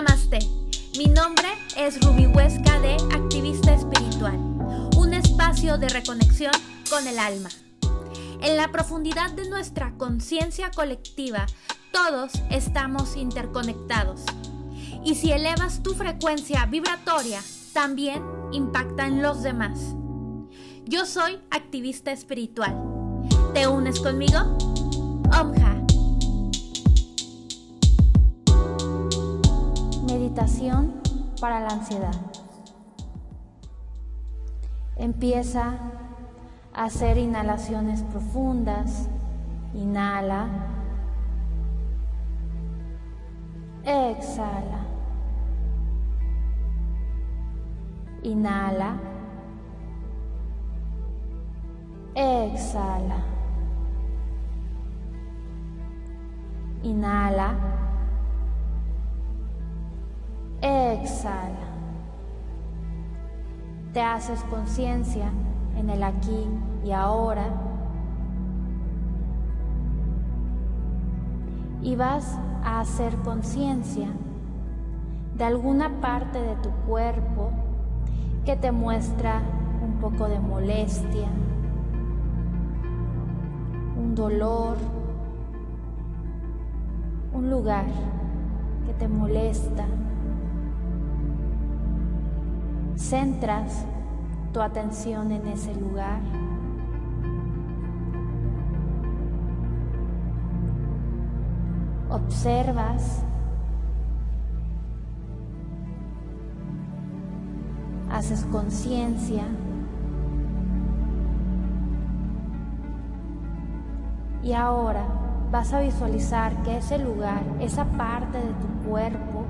Namaste. Mi nombre es Ruby Huesca de Activista Espiritual, un espacio de reconexión con el alma. En la profundidad de nuestra conciencia colectiva, todos estamos interconectados. Y si elevas tu frecuencia vibratoria, también impacta en los demás. Yo soy activista espiritual. ¿Te unes conmigo? Omha. Para la ansiedad. Empieza a hacer inhalaciones profundas. Inhala. Exhala. Inhala. Exhala. Inhala. Exhala. Te haces conciencia en el aquí y ahora. Y vas a hacer conciencia de alguna parte de tu cuerpo que te muestra un poco de molestia, un dolor, un lugar que te molesta. Centras tu atención en ese lugar. Observas haces conciencia y ahora vas a visualizar que ese lugar, esa parte de tu cuerpo,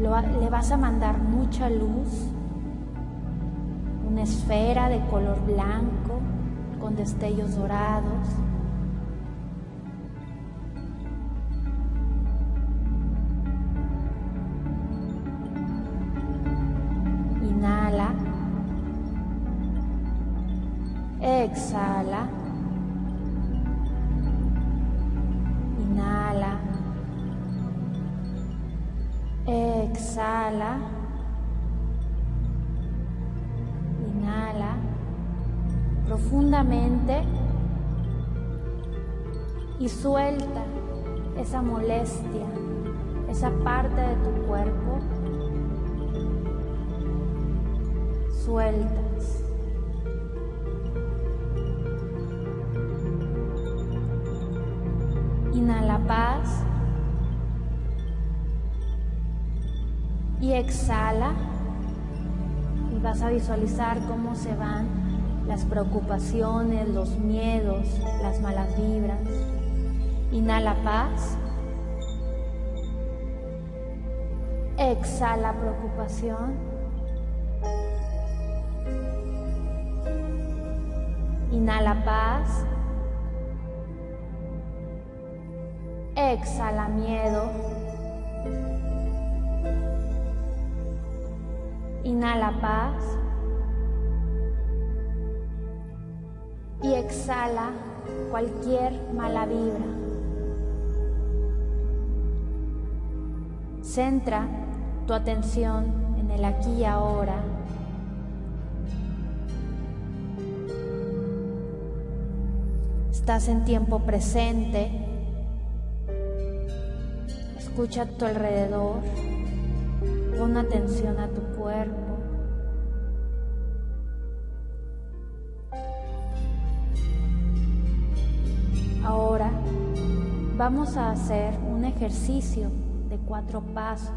le vas a mandar mucha luz, una esfera de color blanco con destellos dorados. Inhala. Exhala. Inhala profundamente y suelta esa molestia, esa parte de tu cuerpo. Sueltas. Inhala paz. Exhala. Y vas a visualizar cómo se van las preocupaciones, los miedos, las malas vibras. Inhala paz. Exhala preocupación. Inhala paz. Exhala miedo. Inhala paz. Y exhala cualquier mala vibra. Centra tu atención en el aquí y ahora. Estás en tiempo presente. Escucha a tu alrededor. Pon atención a tu cuerpo. Ahora vamos a hacer un ejercicio de cuatro pasos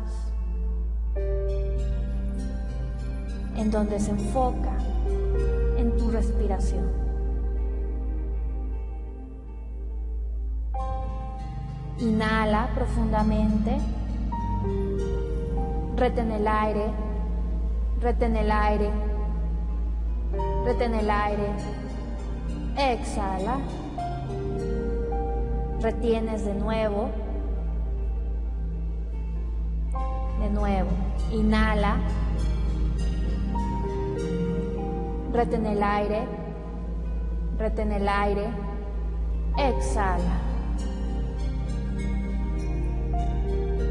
en donde se enfoca en tu respiración. Inhala profundamente, retén el aire, retén el aire, retén el aire, exhala, retienes de nuevo, de nuevo, inhala, retén el aire, retén el aire, exhala.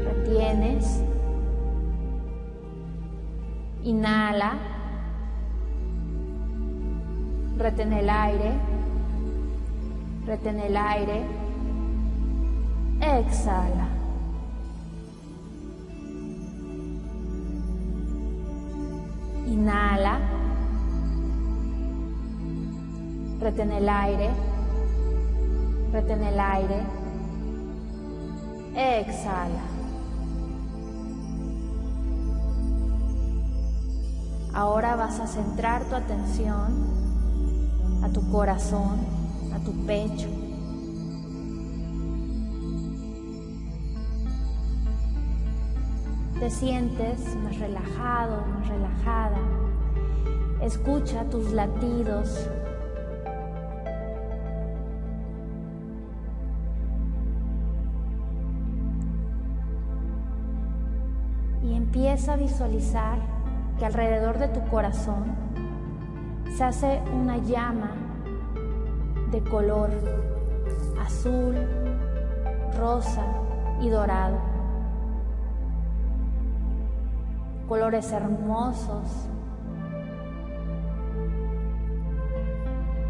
Sostienes. Inhala. Retén el aire. Retén el aire. Exhala. Inhala. Retén el aire. Retén el aire. Exhala. Ahora vas a centrar tu atención a tu corazón, a tu pecho. Te sientes más relajado, más relajada. Escucha tus latidos. Y empieza a visualizar que alrededor de tu corazón se hace una llama de color azul, rosa y dorado. Colores hermosos.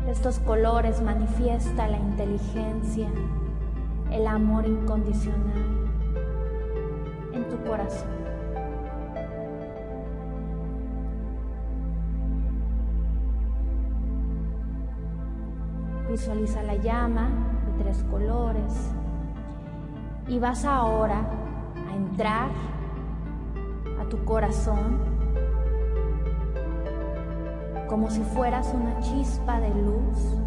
Estos colores manifiestan la inteligencia, el amor incondicional en tu corazón. Visualiza la llama de tres colores y vas ahora a entrar a tu corazón como si fueras una chispa de luz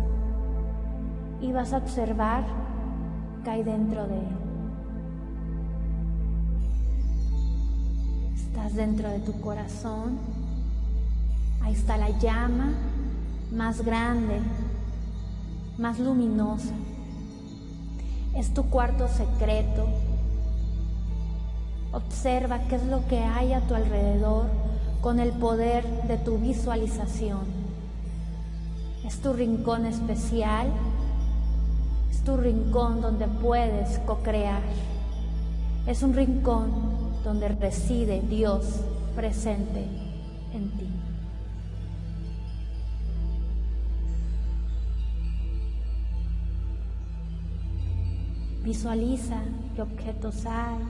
y vas a observar que hay dentro de él. Estás dentro de tu corazón, ahí está la llama más grande más luminosa. Es tu cuarto secreto. Observa qué es lo que hay a tu alrededor con el poder de tu visualización. Es tu rincón especial. Es tu rincón donde puedes co-crear. Es un rincón donde reside Dios presente Visualiza qué objetos hay.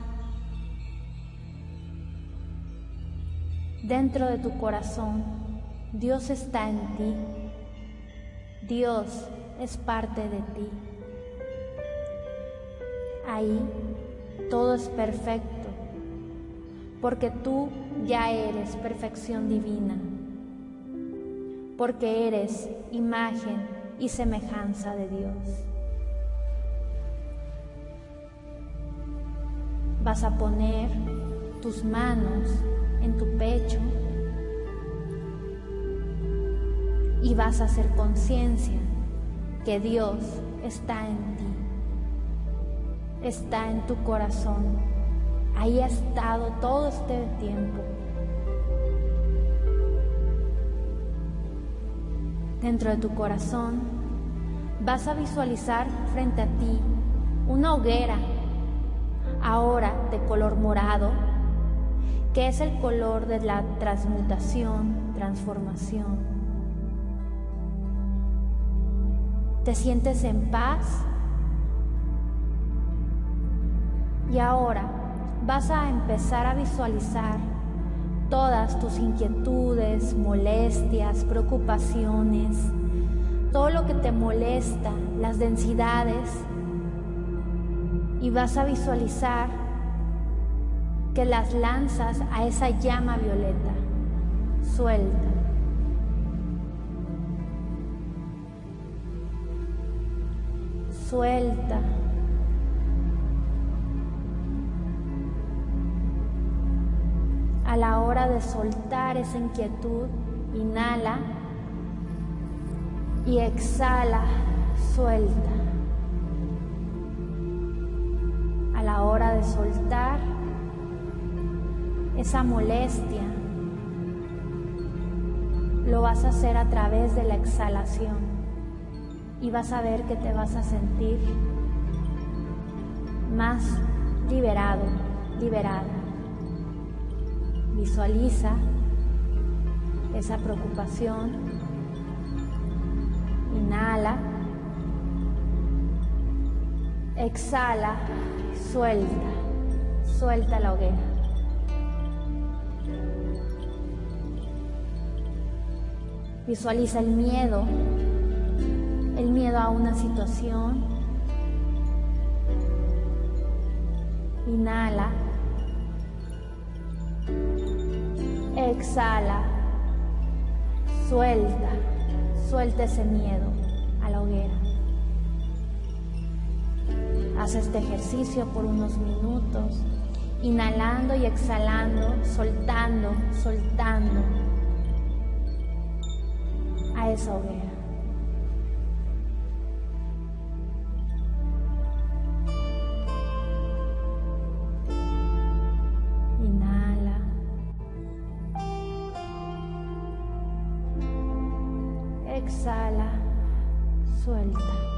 Dentro de tu corazón, Dios está en ti. Dios es parte de ti. Ahí todo es perfecto, porque tú ya eres perfección divina, porque eres imagen y semejanza de Dios. Vas a poner tus manos en tu pecho y vas a hacer conciencia que Dios está en ti, está en tu corazón. Ahí ha estado todo este tiempo. Dentro de tu corazón vas a visualizar frente a ti una hoguera ahora de color morado, que es el color de la transmutación, transformación. ¿Te sientes en paz? Y ahora vas a empezar a visualizar todas tus inquietudes, molestias, preocupaciones, todo lo que te molesta, las densidades y vas a visualizar que las lanzas a esa llama violeta. Suelta. Suelta. A la hora de soltar esa inquietud, inhala y exhala, suelta. Hora de soltar esa molestia, lo vas a hacer a través de la exhalación y vas a ver que te vas a sentir más liberado, liberada. Visualiza esa preocupación. Inhala. Exhala. Suelta. Suelta la hoguera. Visualiza el miedo, el miedo a una situación. Inhala. Exhala. Suelta. Suelta ese miedo a la hoguera. Haz este ejercicio por unos minutos, inhalando y exhalando, soltando, soltando a esa hoguera. Inhala. Exhala. Suelta.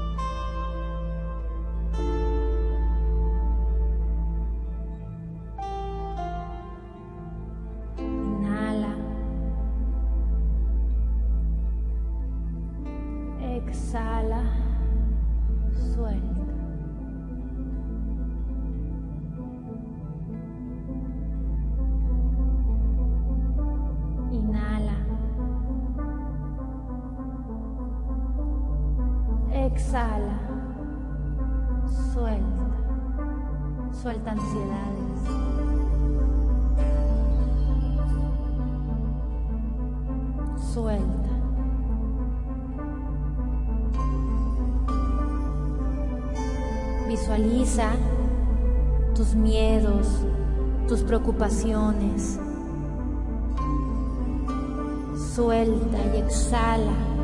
Suelta. Suelta ansiedades. Suelta. Visualiza tus miedos, tus preocupaciones. Suelta y exhala.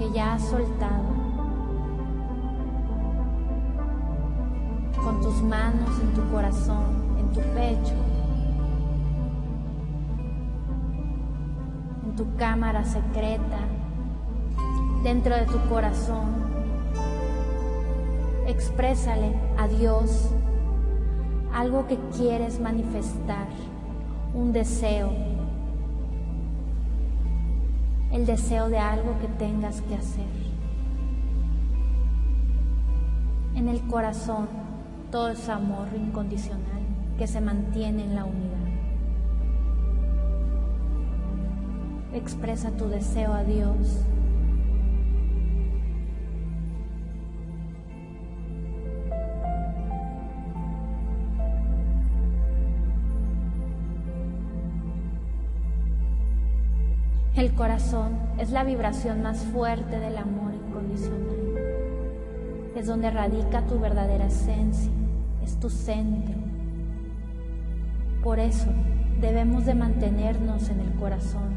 Que ya has soltado, con tus manos en tu corazón, en tu pecho, en tu cámara secreta, dentro de tu corazón, exprésale a Dios algo que quieres manifestar, un deseo, el deseo de algo que tengas que hacer. En el corazón todo es amor incondicional que se mantiene en la unidad. Expresa tu deseo a Dios. El corazón es la vibración más fuerte del amor incondicional. Es donde radica tu verdadera esencia, es tu centro. Por eso debemos de mantenernos en el corazón,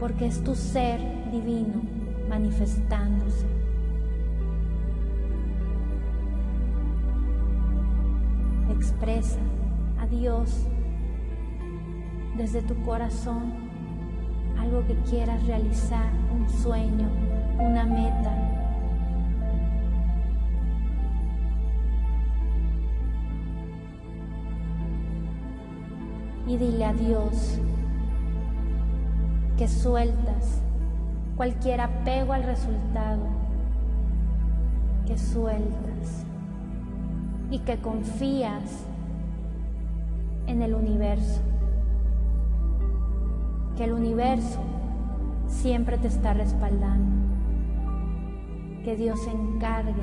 porque es tu ser divino manifestándose. Expresa a Dios desde tu corazón algo que quieras realizar, un sueño, una meta. Y dile a Dios que sueltas cualquier apego al resultado, que sueltas y que confías en el universo que el universo siempre te está respaldando, que Dios se encargue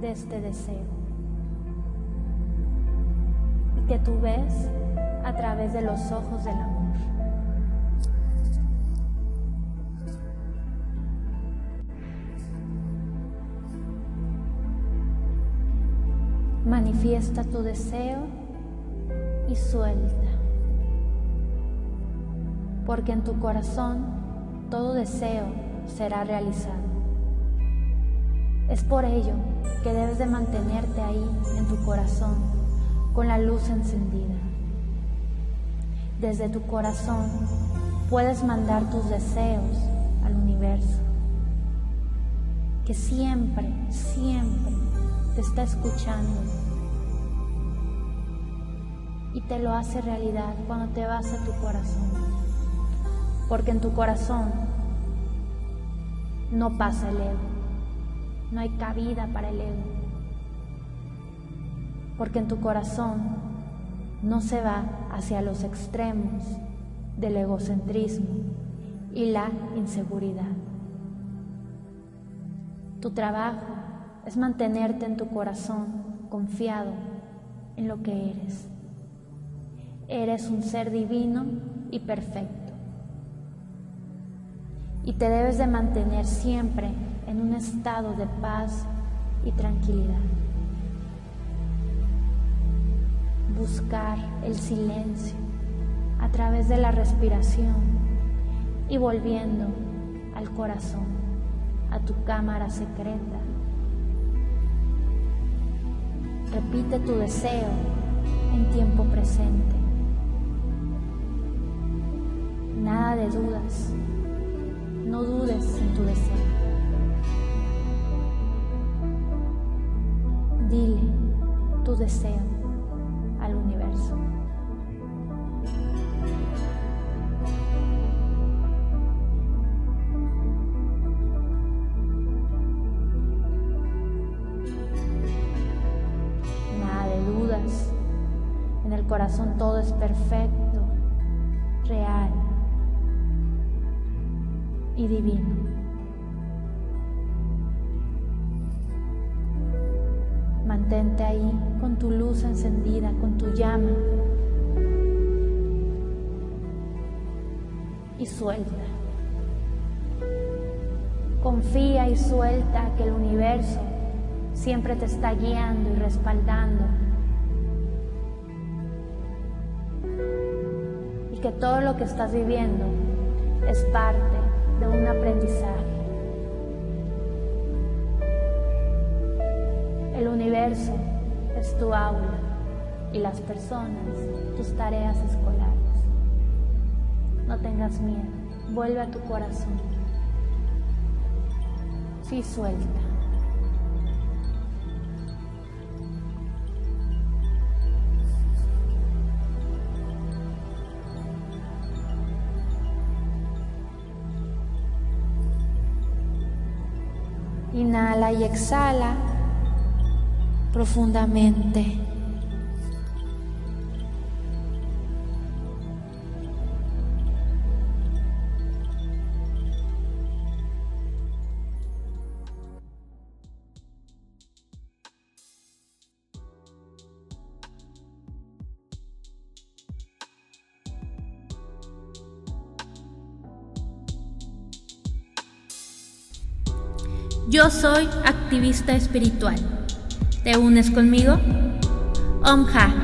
de este deseo y que tú ves a través de los ojos del amor. Manifiesta tu deseo y suelta porque en tu corazón todo deseo será realizado. Es por ello que debes de mantenerte ahí en tu corazón con la luz encendida. Desde tu corazón puedes mandar tus deseos al universo, que siempre, siempre te está escuchando y te lo hace realidad cuando te vas a tu corazón. Porque en tu corazón no pasa el ego, no hay cabida para el ego. Porque en tu corazón no se va hacia los extremos del egocentrismo y la inseguridad. Tu trabajo es mantenerte en tu corazón confiado en lo que eres. Eres un ser divino y perfecto. Y te debes de mantener siempre en un estado de paz y tranquilidad. Buscar el silencio a través de la respiración y volviendo al corazón, a tu cámara secreta. Repite tu deseo en tiempo presente. Nada de dudas. No dudes en tu deseo. Dile tu deseo al universo. En el corazón todo es perfecto, y divino. Mantente ahí con tu luz encendida, con tu llama. Y suelta. Confía y suelta que el universo siempre te está guiando y respaldando que todo lo que estás viviendo es parte de un aprendizaje. El universo es tu aula y las personas tus tareas escolares. No tengas miedo, vuelve a tu corazón. Sí, suelta. Inhala y exhala profundamente. Yo soy activista espiritual. ¿Te unes conmigo? Omha.